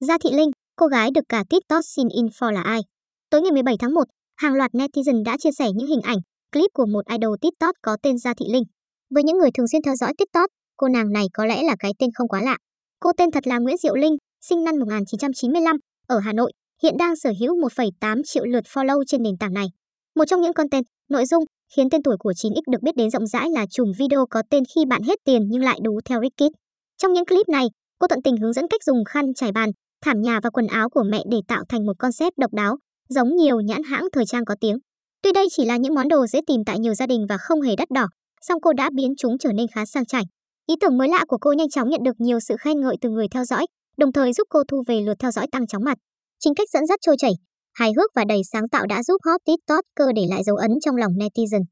Gia Thị Linh, cô gái được cả TikTok xin info là ai? Tối ngày 17 tháng 1, hàng loạt netizen đã chia sẻ những hình ảnh, clip của một idol TikTok có tên Gia Thị Linh. Với những người thường xuyên theo dõi TikTok, cô nàng này có lẽ là cái tên không quá lạ. Cô tên thật là Nguyễn Diệu Linh, sinh năm 1995, ở Hà Nội, hiện đang sở hữu 1,8 triệu lượt follow trên nền tảng này. Một trong những content, nội dung khiến tên tuổi của 9X được biết đến rộng rãi là chùm video có tên khi bạn hết tiền nhưng lại đú theo Rickit. Trong những clip này, cô tận tình hướng dẫn cách dùng khăn trải bàn, thảm nhà và quần áo của mẹ để tạo thành một concept độc đáo, giống nhiều nhãn hãng thời trang có tiếng. Tuy đây chỉ là những món đồ dễ tìm tại nhiều gia đình và không hề đắt đỏ, song cô đã biến chúng trở nên khá sang chảnh. Ý tưởng mới lạ của cô nhanh chóng nhận được nhiều sự khen ngợi từ người theo dõi, đồng thời giúp cô thu về lượt theo dõi tăng chóng mặt. Chính cách dẫn dắt trôi chảy, hài hước và đầy sáng tạo đã giúp hot TikToker để lại dấu ấn trong lòng netizen.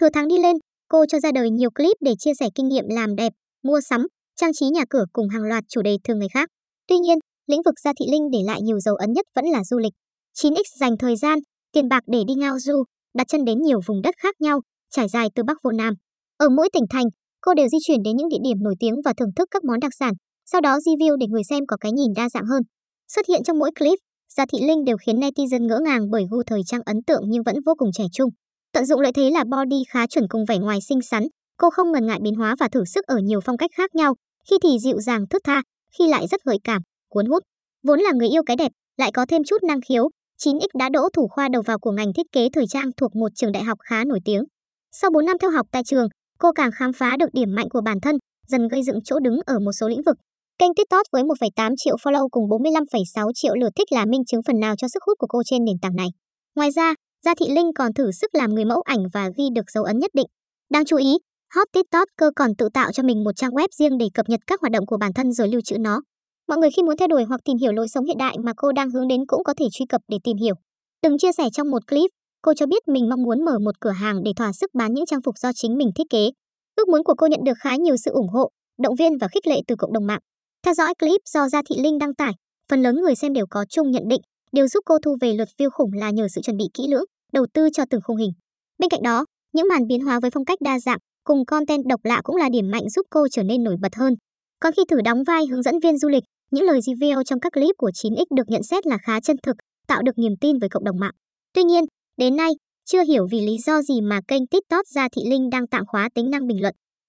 Thừa tháng đi lên, cô cho ra đời nhiều clip để chia sẻ kinh nghiệm làm đẹp, mua sắm, trang trí nhà cửa cùng hàng loạt chủ đề thường ngày khác. Tuy nhiên, lĩnh vực Gia Thị Linh để lại nhiều dấu ấn nhất vẫn là du lịch. 9X dành thời gian, tiền bạc để đi ngao du, đặt chân đến nhiều vùng đất khác nhau, trải dài từ Bắc vô Nam. Ở mỗi tỉnh thành, cô đều di chuyển đến những địa điểm nổi tiếng và thưởng thức các món đặc sản, sau đó review để người xem có cái nhìn đa dạng hơn. Xuất hiện trong mỗi clip, Gia Thị Linh đều khiến netizen ngỡ ngàng bởi gu thời trang ấn tượng nhưng vẫn vô cùng trẻ trung. Tận dụng lợi thế là body khá chuẩn cùng vẻ ngoài xinh xắn, cô không ngần ngại biến hóa và thử sức ở nhiều phong cách khác nhau, khi thì dịu dàng thướt tha, khi lại rất gợi cảm, cuốn hút. Vốn là người yêu cái đẹp, lại có thêm chút năng khiếu, 9X đã đỗ thủ khoa đầu vào của ngành thiết kế thời trang thuộc một trường đại học khá nổi tiếng. Sau 4 năm theo học tại trường, cô càng khám phá được điểm mạnh của bản thân, dần gây dựng chỗ đứng ở một số lĩnh vực. Kênh TikTok với 1,8 triệu follow cùng 45,6 triệu lượt thích là minh chứng phần nào cho sức hút của cô trên nền tảng này. Ngoài ra, Gia Thị Linh còn thử sức làm người mẫu ảnh và ghi được dấu ấn nhất định. Đáng chú ý, hot TikToker còn tự tạo cho mình một trang web riêng để cập nhật các hoạt động của bản thân rồi lưu trữ nó. Mọi người khi muốn theo đuổi hoặc tìm hiểu lối sống hiện đại mà cô đang hướng đến cũng có thể truy cập để tìm hiểu. Từng chia sẻ trong một clip, cô cho biết mình mong muốn mở một cửa hàng để thỏa sức bán những trang phục do chính mình thiết kế. Ước muốn của cô nhận được khá nhiều sự ủng hộ, động viên và khích lệ từ cộng đồng mạng. Theo dõi clip do Gia Thị Linh đăng tải, phần lớn người xem đều có chung nhận định, điều giúp cô thu về lượt view khủng là nhờ sự chuẩn bị kỹ lưỡng, đầu tư cho từng khung hình. Bên cạnh đó, những màn biến hóa với phong cách đa dạng cùng content độc lạ cũng là điểm mạnh giúp cô trở nên nổi bật hơn. Còn khi thử đóng vai hướng dẫn viên du lịch, những lời review trong các clip của 9X được nhận xét là khá chân thực, tạo được niềm tin với cộng đồng mạng. Tuy nhiên, đến nay, chưa hiểu vì lý do gì mà kênh TikTok Gia Thị Linh đang tạm khóa tính năng bình luận.